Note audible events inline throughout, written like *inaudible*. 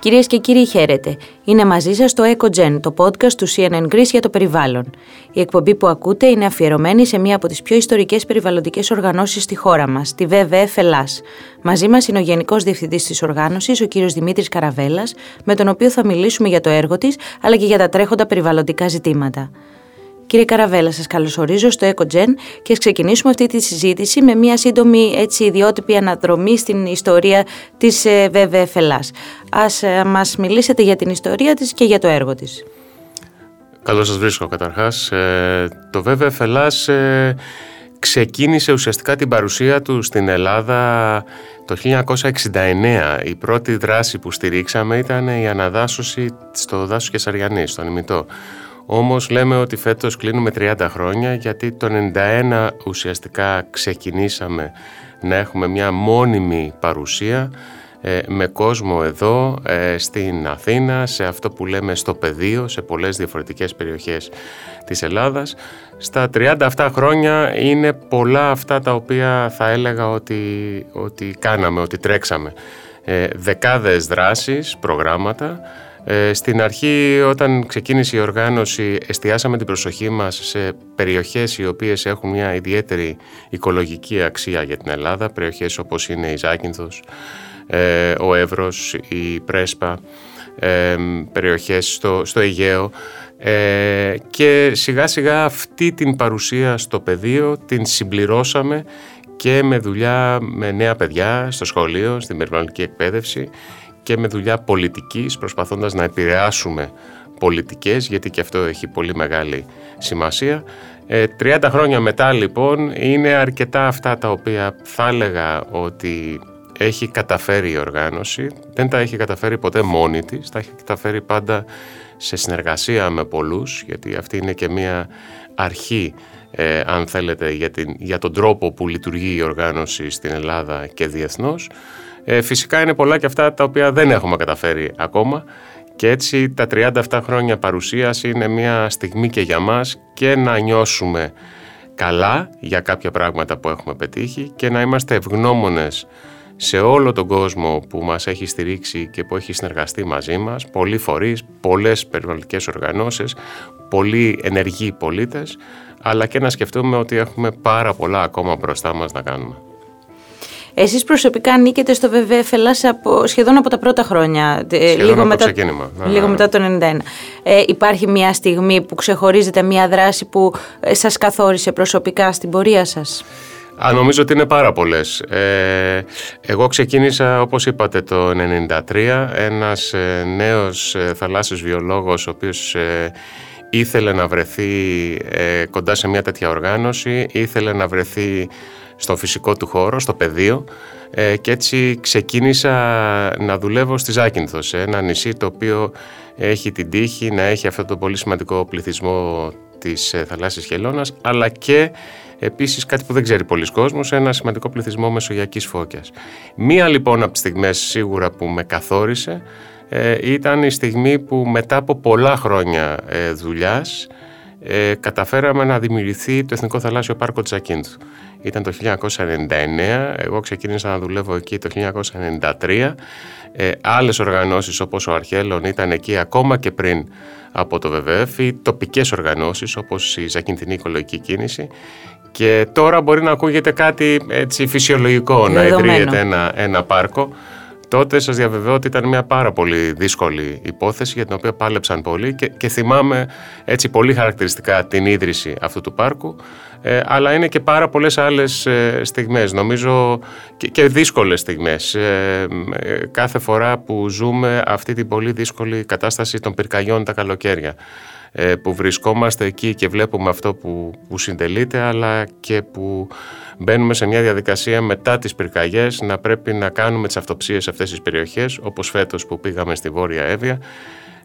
Κυρίες και κύριοι, χαίρετε. Είναι μαζί σας το EcoGen, το podcast του CNN Greece για το περιβάλλον. Η εκπομπή που ακούτε είναι αφιερωμένη σε μία από τις πιο ιστορικές περιβαλλοντικές οργανώσεις στη χώρα μας, τη WWF Ελλάς. Μαζί μας είναι ο Γενικός Διευθυντής της οργάνωσης, ο κύριος Δημήτρης Καραβέλας, με τον οποίο θα μιλήσουμε για το έργο της, αλλά και για τα τρέχοντα περιβαλλοντικά ζητήματα. Κύριε Καραβέλα, σας καλωσορίζω στο EcoGen και ας ξεκινήσουμε αυτή τη συζήτηση με μια σύντομη έτσι ιδιότυπη αναδρομή στην ιστορία της WWF Ελλάς. Ας ε, μας μιλήσετε για την ιστορία της και για το έργο της. Καλώς σας βρίσκω καταρχάς. Ε, το WWF Ελλάς ε, ξεκίνησε ουσιαστικά την παρουσία του στην Ελλάδα το 1969. Η πρώτη δράση που στηρίξαμε ήταν η αναδάσωση στο δάσος Κεσαριανής, στο Ανημητό. Όμως λέμε ότι φέτος κλείνουμε 30 χρόνια γιατί το 91 ουσιαστικά ξεκινήσαμε να έχουμε μια μόνιμη παρουσία ε, με κόσμο εδώ ε, στην Αθήνα, σε αυτό που λέμε στο πεδίο, σε πολλές διαφορετικές περιοχές της Ελλάδας. Στα 37 χρόνια είναι πολλά αυτά τα οποία θα έλεγα ότι, ότι κάναμε, ότι τρέξαμε. Ε, δεκάδες δράσεις, προγράμματα, ε, στην αρχή όταν ξεκίνησε η οργάνωση εστιάσαμε την προσοχή μας σε περιοχές οι οποίες έχουν μια ιδιαίτερη οικολογική αξία για την Ελλάδα, περιοχές όπως είναι η Ζάκυνθος, ε, ο Εύρος, η Πρέσπα, ε, περιοχές στο, στο Αιγαίο. Ε, και σιγά σιγά αυτή την παρουσία στο πεδίο την συμπληρώσαμε και με δουλειά με νέα παιδιά στο σχολείο, στην περιβαλλοντική εκπαίδευση και με δουλειά πολιτικής προσπαθώντας να επηρεάσουμε πολιτικές γιατί και αυτό έχει πολύ μεγάλη σημασία. 30 ε, χρόνια μετά λοιπόν είναι αρκετά αυτά τα οποία θα έλεγα ότι έχει καταφέρει η οργάνωση. Δεν τα έχει καταφέρει ποτέ μόνη της, τα έχει καταφέρει πάντα σε συνεργασία με πολλούς γιατί αυτή είναι και μια αρχή ε, αν θέλετε για, την, για τον τρόπο που λειτουργεί η οργάνωση στην Ελλάδα και διεθνώς. Ε, φυσικά είναι πολλά και αυτά τα οποία δεν έχουμε καταφέρει ακόμα και έτσι τα 37 χρόνια παρουσίας είναι μια στιγμή και για μας και να νιώσουμε καλά για κάποια πράγματα που έχουμε πετύχει και να είμαστε ευγνώμονες σε όλο τον κόσμο που μας έχει στηρίξει και που έχει συνεργαστεί μαζί μας, πολλοί φορείς, πολλές περιβαλλοντικές οργανώσεις, πολλοί ενεργοί πολίτες, αλλά και να σκεφτούμε ότι έχουμε πάρα πολλά ακόμα μπροστά μας να κάνουμε. Εσείς προσωπικά νίκετε στο ΒΒΕ από, σχεδόν από τα πρώτα χρόνια. Ε, σχεδόν λίγο, από μετά, ξεκίνημα. λίγο μετά το 1991. Ε, υπάρχει μια στιγμή που ξεχωρίζετε μια δράση που ε, σας καθόρισε προσωπικά στην πορεία σας; Α, νομίζω ότι είναι πάρα πολλές. Ε, εγώ ξεκίνησα, όπως είπατε, το 1993. Ένας ε, νέος ε, θαλάσσιος βιολόγος, ο οποίος ήθελε να βρεθεί κοντά σε μια τέτοια οργάνωση, ήθελε να βρεθεί στο φυσικό του χώρο, στο πεδίο ε, και έτσι ξεκίνησα να δουλεύω στη Ζάκυνθος, σε ένα νησί το οποίο έχει την τύχη να έχει αυτό το πολύ σημαντικό πληθυσμό της ε, θαλάσσης χελώνας αλλά και επίσης κάτι που δεν ξέρει πολλοί κόσμος, ένα σημαντικό πληθυσμό μεσογειακής φώκιας. Μία λοιπόν από τις στιγμές σίγουρα που με καθόρισε ε, ήταν η στιγμή που μετά από πολλά χρόνια ε, δουλειάς ε, καταφέραμε να δημιουργηθεί το Εθνικό Θαλάσσιο Πάρκο Τζακίνθου. Ήταν το 1999, εγώ ξεκίνησα να δουλεύω εκεί το 1993. Ε, άλλες οργανώσεις όπως ο Αρχέλων ήταν εκεί ακόμα και πριν από το ΒΒΕΦ, οι τοπικές οργανώσεις όπως η Ζακίνθινη Οικολογική Κίνηση. Και τώρα μπορεί να ακούγεται κάτι έτσι φυσιολογικό να ιδρύεται ένα, ένα πάρκο. Τότε σας διαβεβαιώ ότι ήταν μια πάρα πολύ δύσκολη υπόθεση για την οποία πάλεψαν πολύ και, και θυμάμαι έτσι πολύ χαρακτηριστικά την ίδρυση αυτού του πάρκου ε, αλλά είναι και πάρα πολλές άλλες ε, στιγμές νομίζω και, και δύσκολες στιγμές. Ε, ε, κάθε φορά που ζούμε αυτή την πολύ δύσκολη κατάσταση των πυρκαγιών τα καλοκαίρια. Ε, που βρισκόμαστε εκεί και βλέπουμε αυτό που, που συντελείται αλλά και που μπαίνουμε σε μια διαδικασία μετά τις πυρκαγιές να πρέπει να κάνουμε τις αυτοψίες σε αυτές τις περιοχές όπως φέτος που πήγαμε στη Βόρεια Εύβοια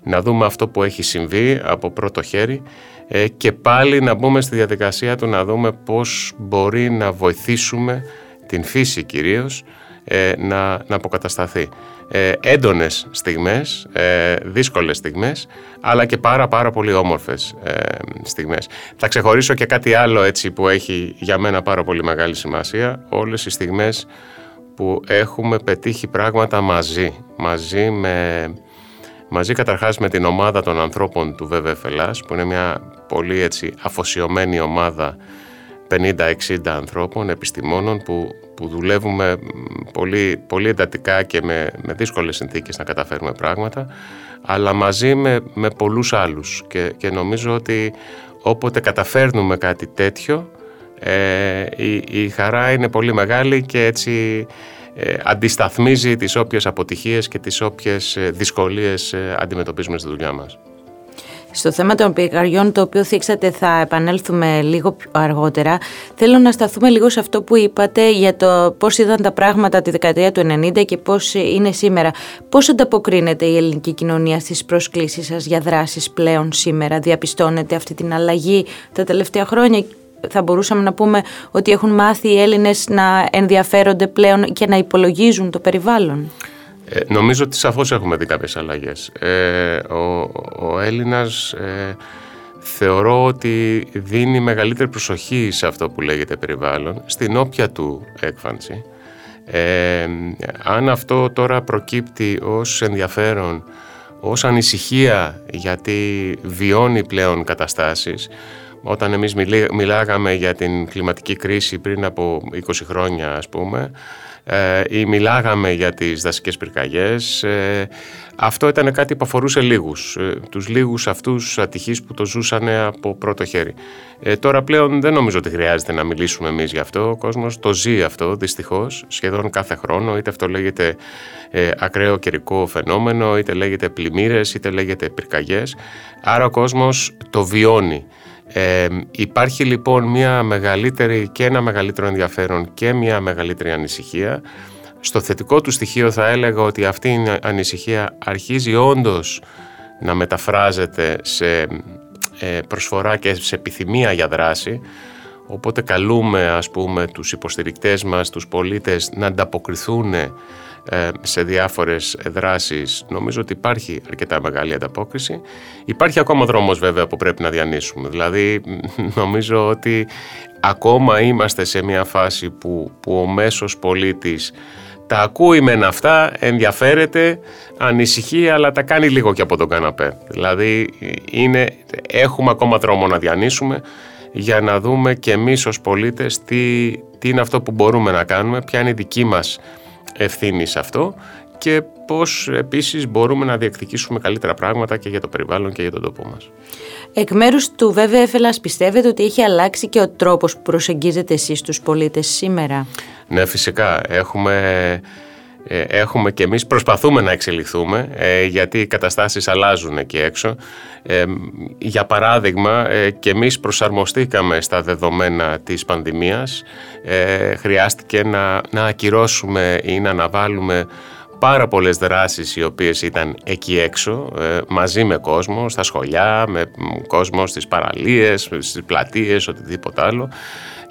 να δούμε αυτό που έχει συμβεί από πρώτο χέρι ε, και πάλι να μπούμε στη διαδικασία του να δούμε πώς μπορεί να βοηθήσουμε την φύση κυρίως ε, να, να αποκατασταθεί. Ε, έντονες στιγμές, ε, δύσκολες στιγμές, αλλά και πάρα πάρα πολύ όμορφες ε, στιγμές. Θα ξεχωρίσω και κάτι άλλο έτσι που έχει για μένα πάρα πολύ μεγάλη σημασία, όλες οι στιγμές που έχουμε πετύχει πράγματα μαζί, μαζί με μαζί καταρχάς με την ομάδα των ανθρώπων του ΒΒΕ που είναι μια πολύ έτσι αφοσιωμένη ομάδα 50-60 ανθρώπων, επιστημόνων που, που δουλεύουμε πολύ, πολύ εντατικά και με, με δύσκολες συνθήκες να καταφέρουμε πράγματα αλλά μαζί με, με πολλούς άλλους. Και, και νομίζω ότι όποτε καταφέρνουμε κάτι τέτοιο ε, η, η χαρά είναι πολύ μεγάλη και έτσι ε, αντισταθμίζει τις όποιες αποτυχίες και τις όποιες ε, δυσκολίες ε, αντιμετωπίζουμε στη δουλειά μας. Στο θέμα των πηγαριών, το οποίο θίξατε, θα επανέλθουμε λίγο αργότερα. Θέλω να σταθούμε λίγο σε αυτό που είπατε για το πώς ήταν τα πράγματα τη δεκαετία του 90 και πώς είναι σήμερα. Πώς ανταποκρίνεται η ελληνική κοινωνία στις προσκλήσεις σας για δράσεις πλέον σήμερα, διαπιστώνετε αυτή την αλλαγή τα τελευταία χρόνια; Θα μπορούσαμε να πούμε ότι έχουν μάθει οι Έλληνες να ενδιαφέρονται πλέον και να υπολογίζουν το περιβάλλον. Ε, νομίζω ότι σαφώς έχουμε δει κάποιες αλλαγές. Ε, ο, ο Έλληνας ε, θεωρώ ότι δίνει μεγαλύτερη προσοχή σε αυτό που λέγεται περιβάλλον, στην όποια του έκφανση. Ε, αν αυτό τώρα προκύπτει ως ενδιαφέρον, ως ανησυχία γιατί βιώνει πλέον καταστάσεις, όταν εμείς μιλάγαμε για την κλιματική κρίση πριν από 20 χρόνια ας πούμε ε, ή μιλάγαμε για τις δασικές πυρκαγιές ε, αυτό ήταν κάτι που αφορούσε λίγους ε, τους λίγους αυτούς ατυχείς που το ζούσαν από πρώτο χέρι. Τώρα πλέον δεν νομίζω ότι χρειάζεται να μιλήσουμε εμείς γι' αυτό. Ο κόσμος το ζει αυτό δυστυχώς σχεδόν κάθε χρόνο είτε αυτό λέγεται ακραίο καιρικό φαινόμενο είτε λέγεται πλημμύρες είτε λέγεται πυρκαγιές. Άρα ο κόσμος το βιώνει ε, υπάρχει λοιπόν μια μεγαλύτερη και ένα μεγαλύτερο ενδιαφέρον και μια μεγαλύτερη ανησυχία. Στο θετικό του στοιχείο θα έλεγα ότι αυτή η ανησυχία αρχίζει όντως να μεταφράζεται σε ε, προσφορά και σε επιθυμία για δράση. Οπότε καλούμε ας πούμε τους υποστηρικτές μας, τους πολίτες να ανταποκριθούν ε, σε διάφορες δράσεις νομίζω ότι υπάρχει αρκετά μεγάλη ανταπόκριση. Υπάρχει ακόμα δρόμος βέβαια που πρέπει να διανύσουμε. Δηλαδή νομίζω ότι ακόμα είμαστε σε μια φάση που, που ο μέσος πολίτης τα ακούει μεν αυτά, ενδιαφέρεται, ανησυχεί, αλλά τα κάνει λίγο και από τον καναπέ. Δηλαδή είναι, έχουμε ακόμα δρόμο να διανύσουμε για να δούμε και εμείς ως πολίτες τι, τι είναι αυτό που μπορούμε να κάνουμε, ποια είναι η δική μας ευθύνη σε αυτό και πώς επίσης μπορούμε να διεκδικήσουμε καλύτερα πράγματα και για το περιβάλλον και για τον τόπο μας. Εκ μέρους του ΒΒΕΦ πιστεύετε ότι έχει αλλάξει και ο τρόπος που προσεγγίζετε εσείς τους πολίτες σήμερα; Ναι φυσικά έχουμε ε, έχουμε και εμείς προσπαθούμε να εξελιχθούμε ε, γιατί οι καταστάσεις αλλάζουν εκεί έξω. Ε, για παράδειγμα και εμείς προσαρμοστήκαμε στα δεδομένα της πανδημίας. Χρειάστηκε να, να ακυρώσουμε ή να αναβάλουμε πάρα πολλές δράσεις οι οποίες ήταν εκεί έξω μαζί με κόσμο, στα σχολιά, με κόσμο στις παραλίες, στις πλατείες, οτιδήποτε άλλο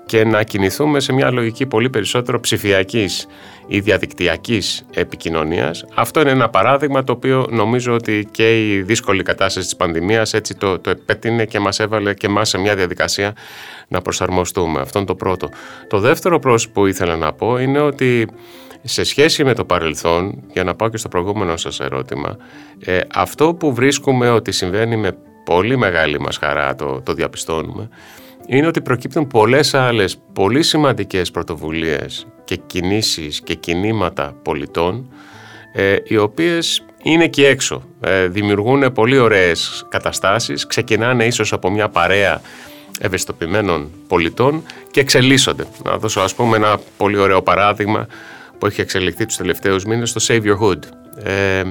και να κινηθούμε σε μια λογική πολύ περισσότερο ψηφιακής ή διαδικτυακής επικοινωνίας. Αυτό είναι ένα παράδειγμα το οποίο νομίζω ότι και η δύσκολη κατάσταση της πανδημίας έτσι το, το επέτεινε και μας έβαλε και μας σε μια διαδικασία να προσαρμοστούμε. Αυτό είναι το πρώτο. Το δεύτερο πρόσωπο που ήθελα να πω είναι ότι σε σχέση με το παρελθόν, για να πάω και στο προηγούμενο σας ερώτημα, ε, αυτό που βρίσκουμε ότι συμβαίνει με πολύ μεγάλη μας χαρά, το, το διαπιστώνουμε, είναι ότι προκύπτουν πολλές άλλες πολύ σημαντικές πρωτοβουλίες και κινήσεις και κινήματα πολιτών ε, οι οποίες είναι εκεί έξω, ε, δημιουργούν πολύ ωραίες καταστάσεις, ξεκινάνε ίσως από μια παρέα ευαισθητοποιημένων πολιτών και εξελίσσονται. Να δώσω ας πούμε ένα πολύ ωραίο παράδειγμα που έχει εξελιχθεί τους τελευταίους μήνες στο Save Your Hood. Ε,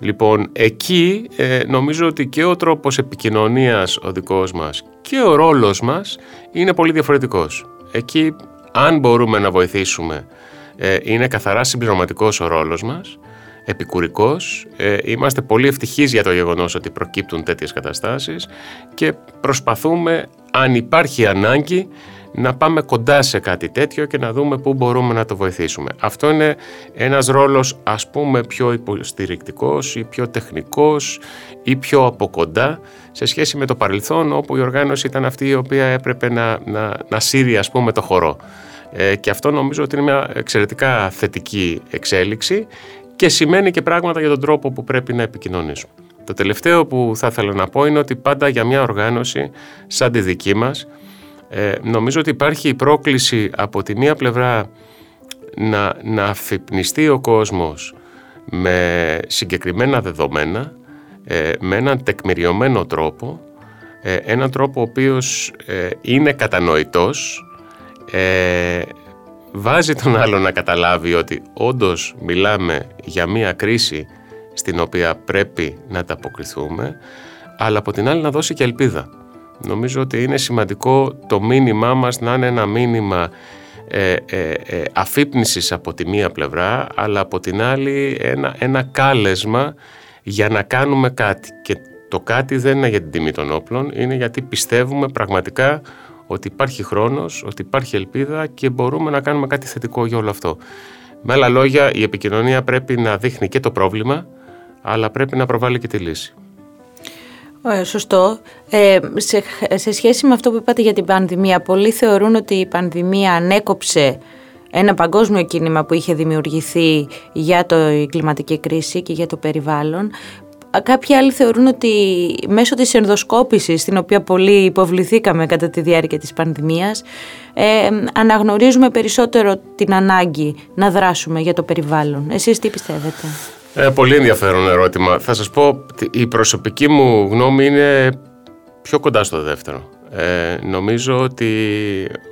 λοιπόν, εκεί ε, νομίζω ότι και ο τρόπος επικοινωνίας ο δικός μας και ο ρόλος μας είναι πολύ διαφορετικός. Εκεί, αν μπορούμε να βοηθήσουμε, ε, είναι καθαρά συμπληρωματικός ο ρόλος μας, επικουρικός, ε, είμαστε πολύ ευτυχείς για το γεγονός ότι προκύπτουν τέτοιες καταστάσεις και προσπαθούμε, αν υπάρχει ανάγκη, να πάμε κοντά σε κάτι τέτοιο και να δούμε πού μπορούμε να το βοηθήσουμε. Αυτό είναι ένας ρόλος ας πούμε πιο υποστηρικτικός ή πιο τεχνικός ή πιο από κοντά σε σχέση με το παρελθόν όπου η οργάνωση ήταν αυτή η οποία έπρεπε να, να, να σύρει ας πούμε το χορό. Ε, και αυτό νομίζω ότι είναι μια εξαιρετικά θετική εξέλιξη και σημαίνει και πράγματα για τον τρόπο που πρέπει να επικοινωνήσουμε. Το τελευταίο που θα ήθελα να πω είναι ότι πάντα για μια οργάνωση σαν τη δική μας ε, νομίζω ότι υπάρχει η πρόκληση από τη μία πλευρά να, να αφυπνιστεί ο κόσμος με συγκεκριμένα δεδομένα, ε, με έναν τεκμηριωμένο τρόπο, ε, έναν τρόπο ο οποίος ε, είναι κατανοητός, βάζει τον άλλο να καταλάβει ότι όντως μιλάμε για μία κρίση στην οποία πρέπει να τα αποκριθούμε, αλλά από την άλλη να δώσει και ελπίδα. Νομίζω ότι είναι σημαντικό το μήνυμά μας να είναι ένα μήνυμα ε, ε, ε, αφύπνισης από τη μία πλευρά, αλλά από την άλλη ένα, ένα κάλεσμα για να κάνουμε κάτι. Και το κάτι δεν είναι για την τιμή των όπλων, είναι γιατί πιστεύουμε πραγματικά ότι υπάρχει χρόνος, ότι υπάρχει ελπίδα και μπορούμε να κάνουμε κάτι θετικό για όλο αυτό. Με άλλα λόγια, η επικοινωνία πρέπει να δείχνει και το πρόβλημα, αλλά πρέπει να προβάλλει και τη λύση. Ε, σωστό. Ε, σε, σε σχέση με αυτό που είπατε για την πανδημία, πολλοί θεωρούν ότι η πανδημία ανέκοψε ένα παγκόσμιο κίνημα που είχε δημιουργηθεί για το, η κλιματική κρίση και για το περιβάλλον. Κάποιοι άλλοι θεωρούν ότι μέσω της ενδοσκόπησης, στην οποία πολύ υποβληθήκαμε κατά τη διάρκεια της πανδημίας, ε, αναγνωρίζουμε περισσότερο την ανάγκη να δράσουμε για το περιβάλλον. Εσείς τι πιστεύετε; Ε, πολύ ενδιαφέρον ερώτημα. Θα σας πω, η προσωπική μου γνώμη είναι πιο κοντά στο δεύτερο. Ε, νομίζω ότι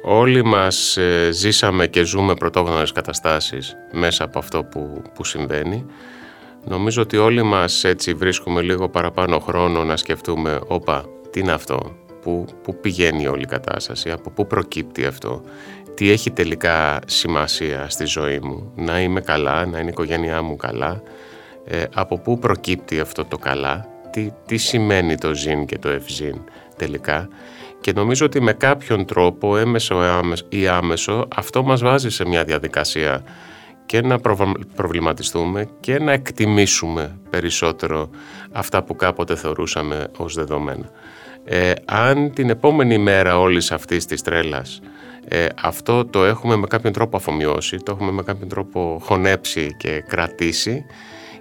όλοι μας ε, ζήσαμε και ζούμε πρωτόγνωρες καταστάσεις μέσα από αυτό που, που συμβαίνει. Νομίζω ότι όλοι μας έτσι βρίσκουμε λίγο παραπάνω χρόνο να σκεφτούμε «Όπα, τι είναι αυτό, πού, πού πηγαίνει όλη η κατάσταση, από πού προκύπτει αυτό, τι έχει τελικά σημασία στη ζωή μου, να είμαι καλά, να είναι η οικογένειά μου καλά, ε, από πού προκύπτει αυτό το καλά, τι, τι σημαίνει το ζήν και το ευζήν τελικά; Και νομίζω ότι με κάποιον τρόπο έμεσο ή άμεσο αυτό μας βάζει σε μια διαδικασία και να προβληματιστούμε και να εκτιμήσουμε περισσότερο αυτά που κάποτε θεωρούσαμε ως δεδομένα. Ε, αν την επόμενη μέρα όλης αυτής της τρέλας ε, αυτό το έχουμε με κάποιον τρόπο αφομοιώσει, το έχουμε με κάποιον τρόπο χωνέψει και κρατήσει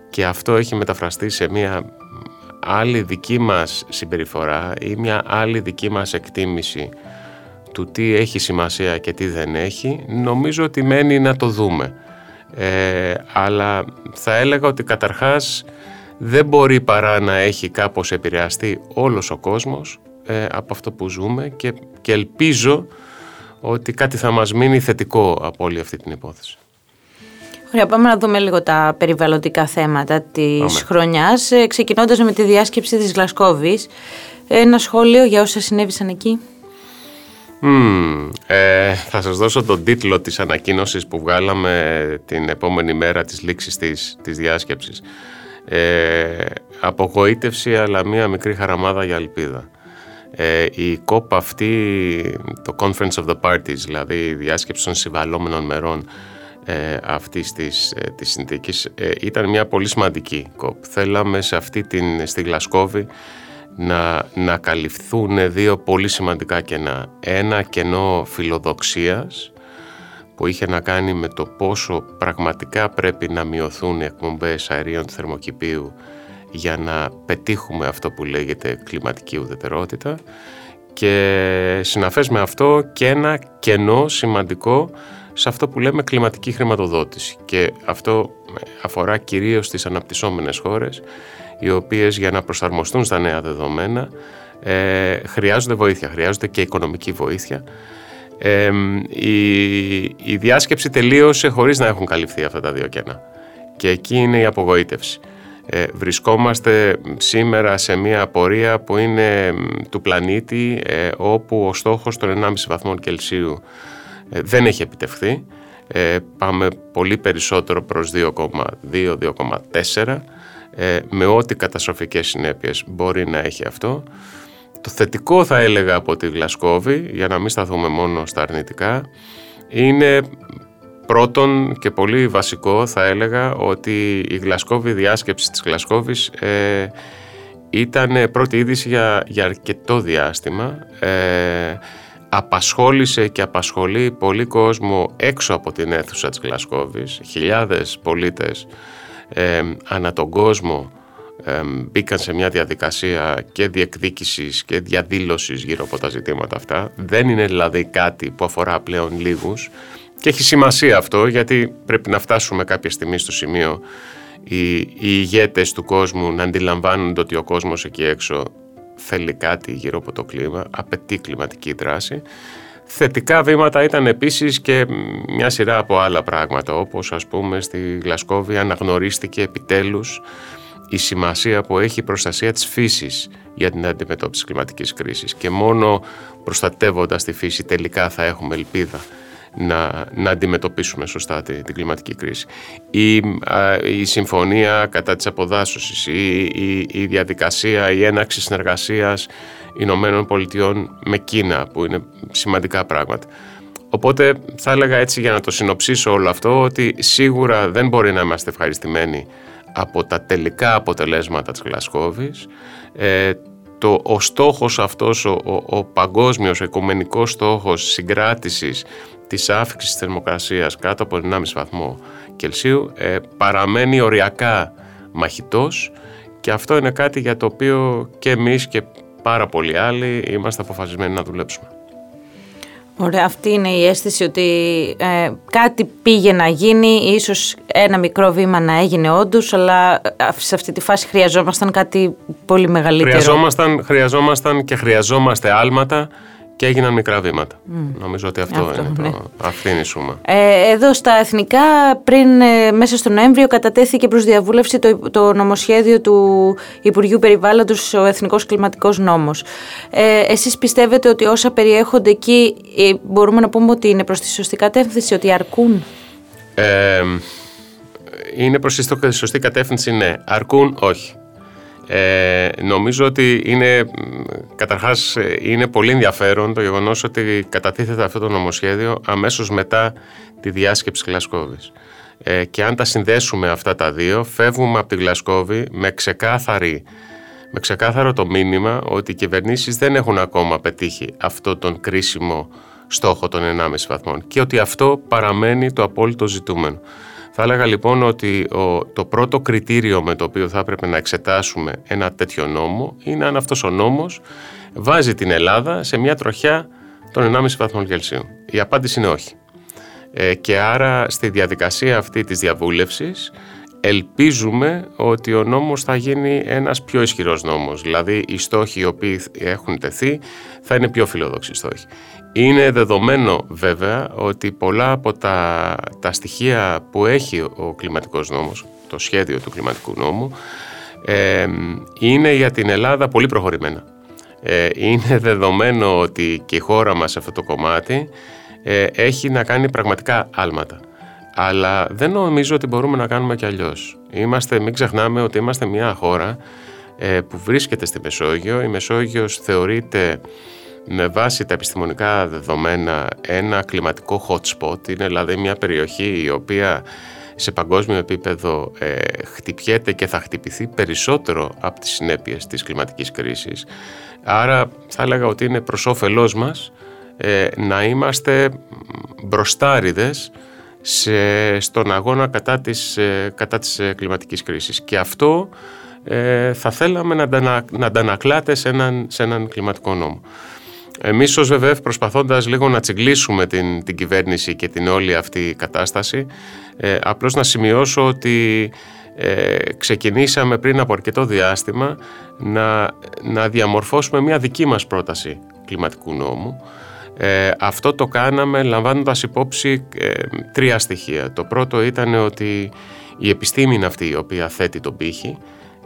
και αυτό έχει μεταφραστεί σε μια άλλη δική μας συμπεριφορά ή μια άλλη δική μας εκτίμηση του τι έχει σημασία και τι δεν έχει, νομίζω ότι μένει να το δούμε. Ε, αλλά θα έλεγα ότι καταρχάς δεν μπορεί παρά να έχει κάπως επηρεαστεί όλος ο κόσμος ε, από αυτό που ζούμε και, και ελπίζω ότι κάτι θα μας μείνει θετικό από όλη αυτή την υπόθεση. Ωραία, πάμε να δούμε λίγο τα περιβαλλοντικά θέματα της χρονιάς, ε, ξεκινώντας με τη διάσκεψη της Γλασκόβης. Ένα σχόλιο για όσα συνέβησαν εκεί. Mm, ε, θα σας δώσω τον τίτλο της ανακοίνωσης που βγάλαμε την επόμενη μέρα της λήξης της, της διάσκεψης. Ε, απογοήτευση αλλά μία μικρή χαραμάδα για ελπίδα. Ε, η COP αυτή, το Conference of the Parties, δηλαδή η διάσκεψη των συμβαλόμενων μερών, ε, αυτής της, ε, της συνθήκης ε, ήταν μια πολύ σημαντική κόπ. Θέλαμε σε αυτή την, στη Γλασκόβη να, να καλυφθούν δύο πολύ σημαντικά κενά. Ένα κενό φιλοδοξίας που είχε να κάνει με το πόσο πραγματικά πρέπει να μειωθούν οι εκπομπές αερίων του θερμοκηπίου για να πετύχουμε αυτό που λέγεται κλιματική ουδετερότητα και συναφές με αυτό και ένα κενό σημαντικό σε αυτό που λέμε κλιματική χρηματοδότηση και αυτό αφορά κυρίως τις αναπτυσσόμενες χώρες οι οποίες για να προσαρμοστούν στα νέα δεδομένα ε, χρειάζονται βοήθεια, χρειάζονται και οικονομική βοήθεια. Ε, η, η διάσκεψη τελείωσε χωρίς να έχουν καλυφθεί αυτά τα δύο κένα και εκεί είναι η απογοήτευση. Ε, βρισκόμαστε σήμερα σε μια πορεία που είναι του πλανήτη ε, όπου ο στόχος των 1,5 βαθμών Κελσίου ε, δεν έχει επιτευχθεί. Ε, πάμε πολύ περισσότερο προς 2,2-2,4 ε, με ό,τι καταστροφικές συνέπειες μπορεί να έχει αυτό. Το θετικό θα έλεγα από τη Γλασκόβη, για να μην σταθούμε μόνο στα αρνητικά, είναι πρώτον και πολύ βασικό θα έλεγα ότι η Γλασκόβη διάσκεψη της Γλασκόβης ε, ήταν πρώτη είδηση για, για αρκετό διάστημα. Ε, απασχόλησε και απασχολεί πολύ κόσμο έξω από την αίθουσα της Γλασκόβης. Χιλιάδες πολίτες ε, ανά τον κόσμο μπήκαν σε μια διαδικασία και διεκδίκησης και διαδήλωσης γύρω από τα ζητήματα αυτά. Δεν είναι δηλαδή κάτι που αφορά πλέον λίγους και έχει σημασία αυτό γιατί πρέπει να φτάσουμε κάποια στιγμή στο σημείο οι, οι ηγέτες του κόσμου να αντιλαμβάνονται ότι ο κόσμος εκεί έξω θέλει κάτι γύρω από το κλίμα, απαιτεί κλιματική δράση. Θετικά βήματα ήταν επίσης και μια σειρά από άλλα πράγματα, όπως ας πούμε στη Γλασκόβη αναγνωρίστηκε επιτέλους η σημασία που έχει η προστασία της φύσης για την αντιμετώπιση κλιματικής κρίσης και μόνο προστατεύοντας τη φύση τελικά θα έχουμε ελπίδα να, να αντιμετωπίσουμε σωστά την, την κλιματική κρίση. Η, η συμφωνία κατά της αποδάσωσης, η, η, η διαδικασία, η έναξη συνεργασίας Ηνωμένων Πολιτειών με Κίνα που είναι σημαντικά πράγματα. Οπότε θα έλεγα έτσι για να το συνοψίσω όλο αυτό ότι σίγουρα δεν μπορεί να είμαστε ευχαριστημένοι από τα τελικά αποτελέσματα της Γλασκόβης. Ε, το, ο στόχος αυτός, ο, ο, ο παγκόσμιος, ο οικομενικός στόχος συγκράτησης της αύξησης της θερμοκρασίας κάτω από 1,5 βαθμό Κελσίου ε, παραμένει οριακά μαχητός και αυτό είναι κάτι για το οποίο και εμείς και πάρα πολλοί άλλοι είμαστε αποφασισμένοι να δουλέψουμε. Ωραία, αυτή είναι η αίσθηση ότι ε, κάτι πήγε να γίνει, ίσως ένα μικρό βήμα να έγινε όντως, αλλά ε, σε αυτή τη φάση χρειαζόμασταν κάτι πολύ μεγαλύτερο. Χρειαζόμασταν, χρειαζόμασταν και χρειαζόμαστε άλματα και έγιναν μικρά βήματα. Νομίζω ότι αυτό, αυτό είναι ναι. το, αυτή είναι η σούμα. Ε, εδώ στα εθνικά, πριν ε, μέσα στο Νοέμβριο, κατατέθηκε προς διαβούλευση το, το νομοσχέδιο του Υπουργείου Περιβάλλοντος, ο Εθνικός Κλιματικός Νόμος. Ε, εσείς πιστεύετε ότι όσα περιέχονται εκεί, ε, μπορούμε να πούμε ότι είναι προς τη σωστή κατεύθυνση, ότι αρκούν; Ε, είναι προς τη σωστή κατεύθυνση, ναι. Αρκούν, όχι. Ε, νομίζω ότι είναι, καταρχάς είναι πολύ ενδιαφέρον το γεγονός ότι κατατίθεται αυτό το νομοσχέδιο αμέσως μετά τη διάσκεψη Γλασκόβης. Ε, και αν τα συνδέσουμε αυτά τα δύο, φεύγουμε από τη Γλασκόβη με, ξεκάθαρη, με ξεκάθαρο το μήνυμα ότι οι κυβερνήσεις δεν έχουν ακόμα πετύχει αυτό τον κρίσιμο στόχο των 1,5 βαθμών και ότι αυτό παραμένει το απόλυτο ζητούμενο. Θα έλεγα λοιπόν ότι το πρώτο κριτήριο με το οποίο θα έπρεπε να εξετάσουμε ένα τέτοιο νόμο είναι αν αυτός ο νόμος βάζει την Ελλάδα σε μια τροχιά των 1,5 βαθμών Κελσίου. Η απάντηση είναι όχι. Ε, και άρα στη διαδικασία αυτή της διαβούλευσης ελπίζουμε ότι ο νόμος θα γίνει ένας πιο ισχυρός νόμος. Δηλαδή οι στόχοι οι οποίοι έχουν τεθεί θα είναι πιο φιλόδοξοι στόχοι. Είναι δεδομένο βέβαια ότι πολλά από τα, τα στοιχεία που έχει ο κλιματικός νόμος, το σχέδιο του κλιματικού νόμου, ε, είναι για την Ελλάδα πολύ προχωρημένα. Ε, είναι δεδομένο ότι και η χώρα μας σε αυτό το κομμάτι ε, έχει να κάνει πραγματικά άλματα. Αλλά δεν νομίζω ότι μπορούμε να κάνουμε κι αλλιώς. Είμαστε, μην ξεχνάμε ότι είμαστε μια χώρα ε, που βρίσκεται στη Μεσόγειο. Η Μεσόγειος θεωρείται με βάση τα επιστημονικά δεδομένα ένα κλιματικό hot spot. Είναι δηλαδή μια περιοχή η οποία σε παγκόσμιο επίπεδο ε, χτυπιέται και θα χτυπηθεί περισσότερο από τις συνέπειες της κλιματικής κρίσης. Άρα θα έλεγα ότι είναι προς όφελός μας ε, να είμαστε μπροστάριδες σε, στον αγώνα κατά της, ε, κατά της ε, κλιματικής κρίσης. Και αυτό ε, θα θέλαμε να, να αντανακλάται σε έναν, σε έναν κλιματικό νόμο. Εμείς ως ΒΒΕΦ προσπαθώντας λίγο να τσιγκλίσουμε την, την κυβέρνηση και την όλη αυτή κατάσταση, ε, απλώς να σημειώσω ότι ε, ξεκινήσαμε πριν από αρκετό διάστημα να, να διαμορφώσουμε μια δική μας πρόταση κλιματικού νόμου. Ε, αυτό το κάναμε λαμβάνοντας υπόψη ε, τρία στοιχεία. Το πρώτο ήταν ότι η επιστήμη είναι αυτή η οποία θέτει τον πύχη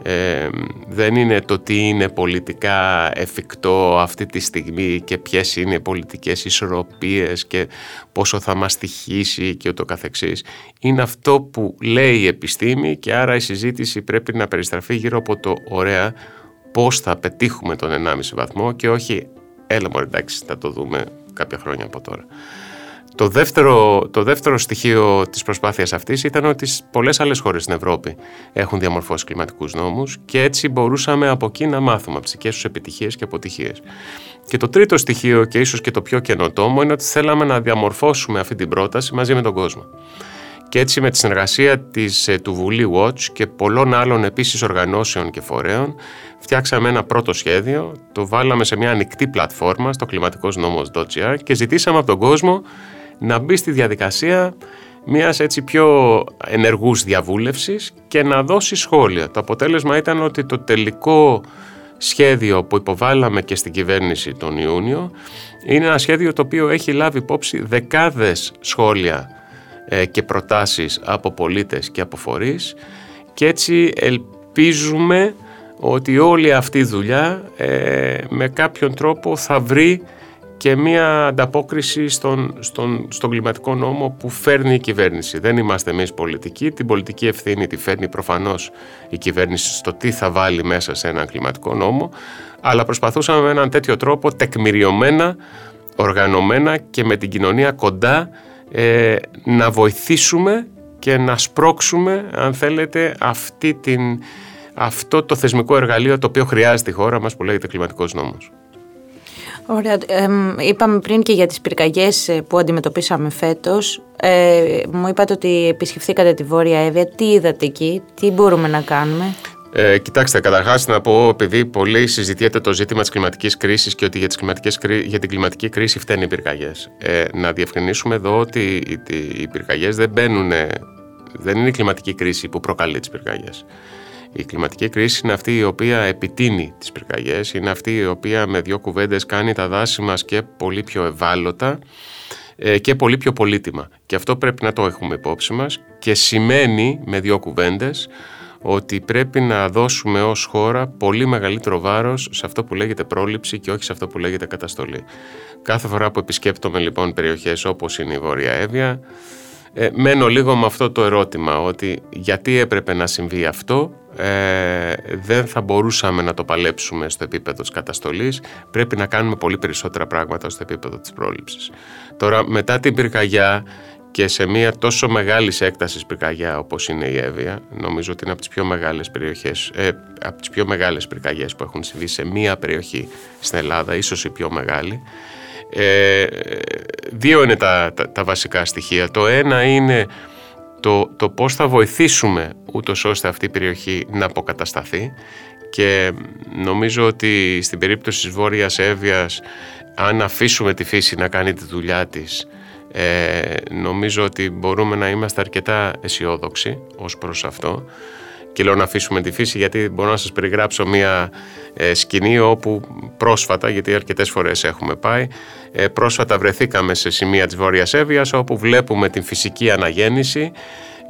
ε, δεν είναι το τι είναι πολιτικά εφικτό αυτή τη στιγμή και ποιες είναι οι πολιτικές ισορροπίες και πόσο θα μας στοιχήσει και ούτω καθεξής. Είναι αυτό που λέει η επιστήμη και άρα η συζήτηση πρέπει να περιστραφεί γύρω από το ωραία πώς θα πετύχουμε τον 1,5 βαθμό και όχι έλα μωρέ εντάξει θα το δούμε κάποια χρόνια από τώρα. Το δεύτερο, το δεύτερο στοιχείο της προσπάθειας αυτής ήταν ότι πολλές άλλες χώρες στην Ευρώπη έχουν διαμορφώσει κλιματικούς νόμους και έτσι μπορούσαμε από εκεί να μάθουμε από τις δικές τους επιτυχίες και αποτυχίες. Και το τρίτο στοιχείο και ίσως και το πιο καινοτόμο είναι ότι θέλαμε να διαμορφώσουμε αυτή την πρόταση μαζί με τον κόσμο. και έτσι με τη συνεργασία της, του Βουλή Watch και πολλών άλλων επίσης οργανώσεων και φορέων φτιάξαμε ένα πρώτο σχέδιο, το βάλαμε σε μια ανοιχτή πλατφόρμα στο κλιματικός νόμος.gr και ζητήσαμε από τον κόσμο να μπει στη διαδικασία μιας έτσι πιο ενεργούς διαβούλευσης και να δώσει σχόλια. Το αποτέλεσμα ήταν ότι το τελικό σχέδιο που υποβάλαμε και στην κυβέρνηση τον Ιούνιο είναι ένα σχέδιο το οποίο έχει λάβει υπόψη δεκάδες σχόλια ε, και προτάσεις από πολίτες και από φορείς και έτσι ελπίζουμε ότι όλη αυτή η δουλειά ε, με κάποιον τρόπο θα βρει και μία ανταπόκριση στον, στον, στον κλιματικό νόμο που φέρνει η κυβέρνηση. Δεν είμαστε εμείς πολιτικοί, την πολιτική ευθύνη τη φέρνει προφανώς η κυβέρνηση στο τι θα βάλει μέσα σε έναν κλιματικό νόμο, αλλά προσπαθούσαμε με έναν τέτοιο τρόπο τεκμηριωμένα, οργανωμένα και με την κοινωνία κοντά ε, να βοηθήσουμε και να σπρώξουμε, αν θέλετε, αυτή την, αυτό το θεσμικό εργαλείο το οποίο χρειάζεται η χώρα μας που λέγεται κλιματικός νόμος. Ωραία. είπαμε πριν και για τις πυρκαγιές ε, που αντιμετωπίσαμε φέτος. Ε, μου είπατε ότι επισκεφθήκατε τη Βόρεια Εύβοια. Τι είδατε εκεί, τι μπορούμε να κάνουμε; Ε, κοιτάξτε, καταρχάς να πω, επειδή πολύ συζητιέται το ζήτημα της κλιματικής κρίσης και ότι για, τις για την κλιματική κρίση φταίνουν οι πυρκαγιές. Ε, να διευκρινίσουμε εδώ ότι οι, οι πυρκαγιές δεν μπαίνουν. Δεν είναι η κλιματική κρίση που προκαλεί τις πυρκαγιές. Η κλιματική κρίση είναι αυτή η οποία επιτείνει τις πυρκαγιές, είναι αυτή η οποία με δύο κουβέντες κάνει τα δάση μας και πολύ πιο ευάλωτα ε, και πολύ πιο πολύτιμα. Και αυτό πρέπει να το έχουμε υπόψη μας και σημαίνει με δύο κουβέντες ότι πρέπει να δώσουμε ως χώρα πολύ μεγαλύτερο βάρος σε αυτό που λέγεται πρόληψη και όχι σε αυτό που λέγεται καταστολή. Κάθε φορά που επισκέπτομαι λοιπόν περιοχές όπως είναι η Βόρεια Εύβοια, ε, μένω λίγο με αυτό το ερώτημα ότι γιατί έπρεπε να συμβεί αυτό ε, δεν θα μπορούσαμε να το παλέψουμε στο επίπεδο της καταστολής. Πρέπει να κάνουμε πολύ περισσότερα πράγματα στο επίπεδο της πρόληψης. Τώρα μετά την πυρκαγιά και σε μια τόσο μεγάλη έκταση πυρκαγιά όπως είναι η Εύβοια νομίζω ότι είναι από τις πιο μεγάλες περιοχές ε, από τις πιο μεγάλες πυρκαγιές που έχουν συμβεί σε μια περιοχή στην Ελλάδα ίσως η πιο μεγάλη. Ε, δύο είναι τα, τα, βασικά στοιχεία. Το ένα είναι το, το πώς θα βοηθήσουμε ούτως ώστε αυτή η περιοχή να αποκατασταθεί. Και νομίζω ότι στην περίπτωση της Βόρειας Εύβοιας αν αφήσουμε τη φύση να κάνει τη δουλειά της ε, νομίζω ότι μπορούμε να είμαστε αρκετά αισιόδοξοι ως προς αυτό και λέω να αφήσουμε τη φύση γιατί μπορώ να σας περιγράψω μια ε, σκηνή όπου πρόσφατα, γιατί αρκετές φορές έχουμε πάει, ε, πρόσφατα βρεθήκαμε σε σημεία της Βόρειας Εύβοιας όπου βλέπουμε την φυσική αναγέννηση.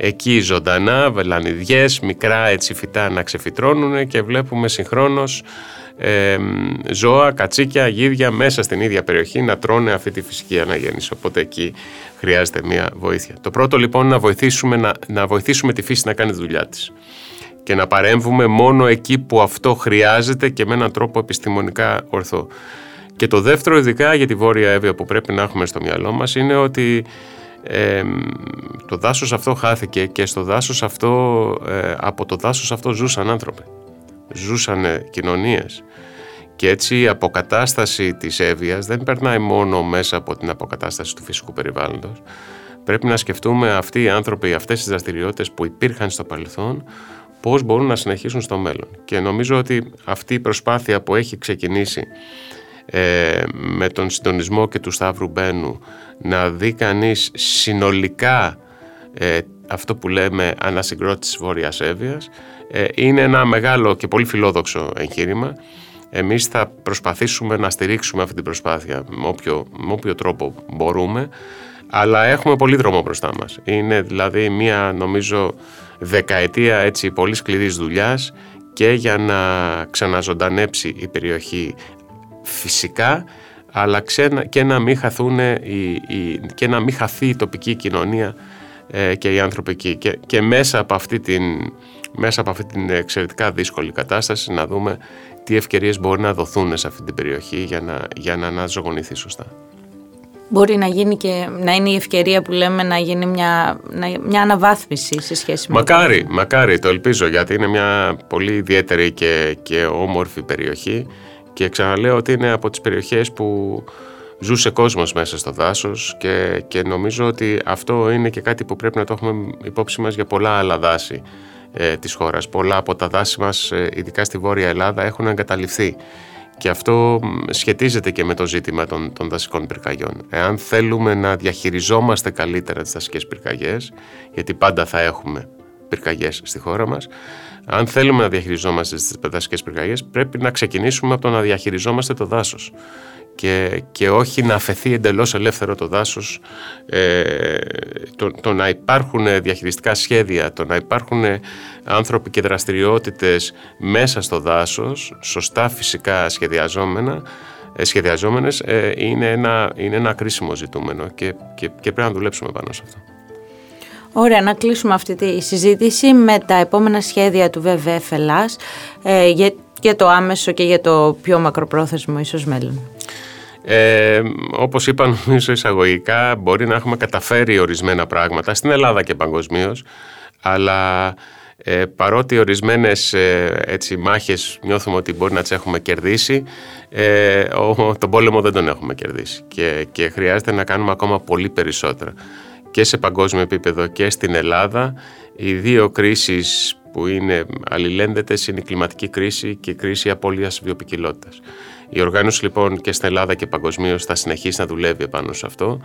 Εκεί ζωντανά, βελανιδιές, μικρά έτσι φυτά να ξεφυτρώνουν και βλέπουμε συγχρόνως ε, ζώα, κατσίκια, γίδια μέσα στην ίδια περιοχή να τρώνε αυτή τη φυσική αναγέννηση. Οπότε εκεί χρειάζεται μια βοήθεια. Το πρώτο λοιπόν είναι να βοηθήσουμε, να, να βοηθήσουμε τη φύση να κάνει τη δουλειά της και να παρέμβουμε μόνο εκεί που αυτό χρειάζεται και με έναν τρόπο επιστημονικά ορθό. Και το δεύτερο ειδικά για τη Βόρεια Εύβοια που πρέπει να έχουμε στο μυαλό μας είναι ότι το δάσος αυτό χάθηκε και στο δάσος αυτό, ε, από το δάσος αυτό ζούσαν άνθρωποι, ζούσαν κοινωνίες. Και έτσι η αποκατάσταση της Εύβοιας δεν περνάει μόνο μέσα από την αποκατάσταση του φυσικού περιβάλλοντος. Πρέπει να σκεφτούμε αυτοί οι άνθρωποι, αυτές τις δραστηριότητες που υπήρχαν στο παρελθόν, πώς μπορούν να συνεχίσουν στο μέλλον. Και νομίζω ότι αυτή η προσπάθεια που έχει ξεκινήσει ε, με τον συντονισμό και του Σταύρου Μπένου να δει κανείς συνολικά ε, αυτό που λέμε ανασυγκρότηση Βόρειας Εύβοιας ε, είναι ένα μεγάλο και πολύ φιλόδοξο εγχείρημα. Εμείς θα προσπαθήσουμε να στηρίξουμε αυτή την προσπάθεια με όποιο, με όποιο τρόπο μπορούμε αλλά έχουμε πολύ δρόμο μπροστά μας. Είναι δηλαδή μια νομίζω δεκαετία έτσι πολύ σκληρής δουλειάς και για να ξαναζωντανέψει η περιοχή φυσικά αλλά και να μην, χαθούν οι, και να μην χαθεί η τοπική κοινωνία ε, και οι άνθρωποι εκεί. Και, και μέσα, από αυτή την, μέσα από αυτή την εξαιρετικά δύσκολη κατάσταση να δούμε τι ευκαιρίες μπορεί να δοθούν σε αυτή την περιοχή για να, για να αναζωογονηθεί σωστά. Μπορεί να γίνει και να είναι η ευκαιρία που λέμε να γίνει μια, μια αναβάθμιση σε σχέση με Μακάρι, μακάρι, το ελπίζω γιατί είναι μια πολύ ιδιαίτερη και, και όμορφη περιοχή και ξαναλέω ότι είναι από τις περιοχές που ζούσε κόσμος μέσα στο δάσος και, και νομίζω ότι αυτό είναι και κάτι που πρέπει να το έχουμε υπόψη μας για πολλά άλλα δάση ε, της χώρας. Πολλά από τα δάση μας, ε, ειδικά στη Βόρεια Ελλάδα, έχουν εγκαταληφθεί. Και αυτό σχετίζεται και με το ζήτημα των, των δασικών πυρκαγιών. Εάν θέλουμε να διαχειριζόμαστε καλύτερα τις δασικές πυρκαγιές, γιατί πάντα θα έχουμε πυρκαγιές στη χώρα μας, αν θέλουμε να διαχειριζόμαστε τις δασικές πυρκαγιές, πρέπει να ξεκινήσουμε από το να διαχειριζόμαστε το δάσος και, και όχι να αφαιθεί εντελώς ελεύθερο το δάσος ε, το, το να υπάρχουν διαχειριστικά σχέδια, το να υπάρχουν άνθρωποι και δραστηριότητες μέσα στο δάσος, σωστά φυσικά σχεδιαζόμενα, ε, σχεδιαζόμενες, ε, είναι, ένα, είναι ένα κρίσιμο ζητούμενο και, και, και πρέπει να δουλέψουμε πάνω σε αυτό. Ωραία, να κλείσουμε αυτή τη συζήτηση με τα επόμενα σχέδια του ΒΒΕ Ελλάς ε, για, για το άμεσο και για το πιο μακροπρόθεσμο ίσως μέλλον. Ε, όπως είπα νομίζω εισαγωγικά μπορεί να έχουμε καταφέρει ορισμένα πράγματα στην Ελλάδα και παγκοσμίως, αλλά ε, παρότι ορισμένες ε, έτσι, μάχες νιώθουμε ότι μπορεί να τις έχουμε κερδίσει ε, ο, τον πόλεμο δεν τον έχουμε κερδίσει και, και χρειάζεται να κάνουμε ακόμα πολύ περισσότερα και σε παγκόσμιο επίπεδο και στην Ελλάδα οι δύο κρίσεις που είναι αλληλένδετες είναι η κλιματική κρίση και η κρίση απώλειας βιοπικιλότητας. Η οργάνωση λοιπόν και στην Ελλάδα και παγκοσμίως θα συνεχίσει να δουλεύει επάνω σε αυτό.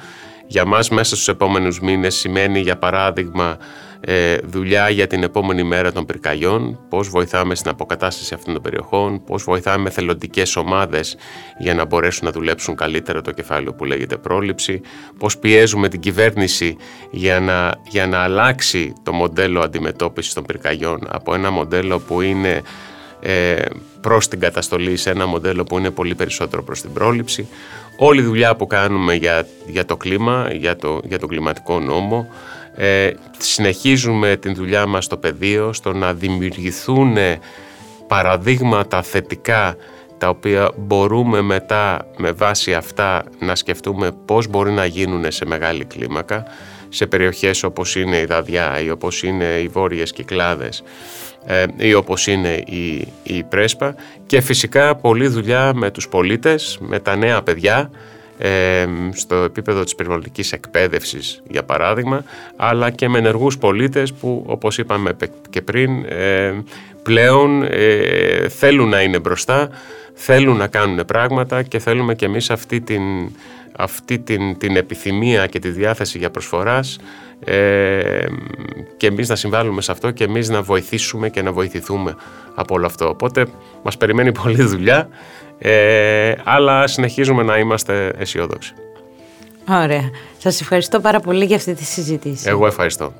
Για μας μέσα στους επόμενους μήνες σημαίνει για παράδειγμα ε, δουλειά για την επόμενη μέρα των πυρκαγιών, πώς βοηθάμε στην αποκατάσταση αυτών των περιοχών, πώς βοηθάμε θελοντικές ομάδες για να μπορέσουν να δουλέψουν καλύτερα το κεφάλαιο που λέγεται πρόληψη, πώς πιέζουμε την κυβέρνηση για να, για να αλλάξει το μοντέλο αντιμετώπισης των πυρκαγιών από ένα μοντέλο που είναι ε, προς την καταστολή σε ένα μοντέλο που είναι πολύ περισσότερο προς την πρόληψη. Όλη η δουλειά που κάνουμε για, για το κλίμα, για το, για το κλιματικό νόμο, ε, συνεχίζουμε την δουλειά μας στο πεδίο, στο να δημιουργηθούν παραδείγματα θετικά τα οποία μπορούμε μετά με βάση αυτά να σκεφτούμε πώς μπορεί να γίνουν σε μεγάλη κλίμακα σε περιοχές όπως είναι η Δαδιά ή όπως είναι οι Βόρειες Κυκλάδες ε, ή όπως είναι η, η Πρέσπα. Και φυσικά πολλή δουλειά με τους πολίτες, με τα νέα παιδιά ε, στο επίπεδο της περιβαλλοντικής εκπαίδευσης για παράδειγμα αλλά και με ενεργούς πολίτες που όπως είπαμε και πριν ε, πλέον θέλουν να είναι μπροστά θέλουν να κάνουν πράγματα και θέλουμε και εμείς αυτή την, αυτή την, την επιθυμία και τη διάθεση για προσφοράς ε, και εμείς να συμβάλλουμε σε αυτό και εμείς να βοηθήσουμε και να βοηθηθούμε από όλο αυτό. Οπότε μας περιμένει *laughs* πολλή δουλειά, ε, αλλά συνεχίζουμε να είμαστε αισιόδοξοι. Ωραία. Σας ευχαριστώ πάρα πολύ για αυτή τη συζήτηση. Εγώ ευχαριστώ.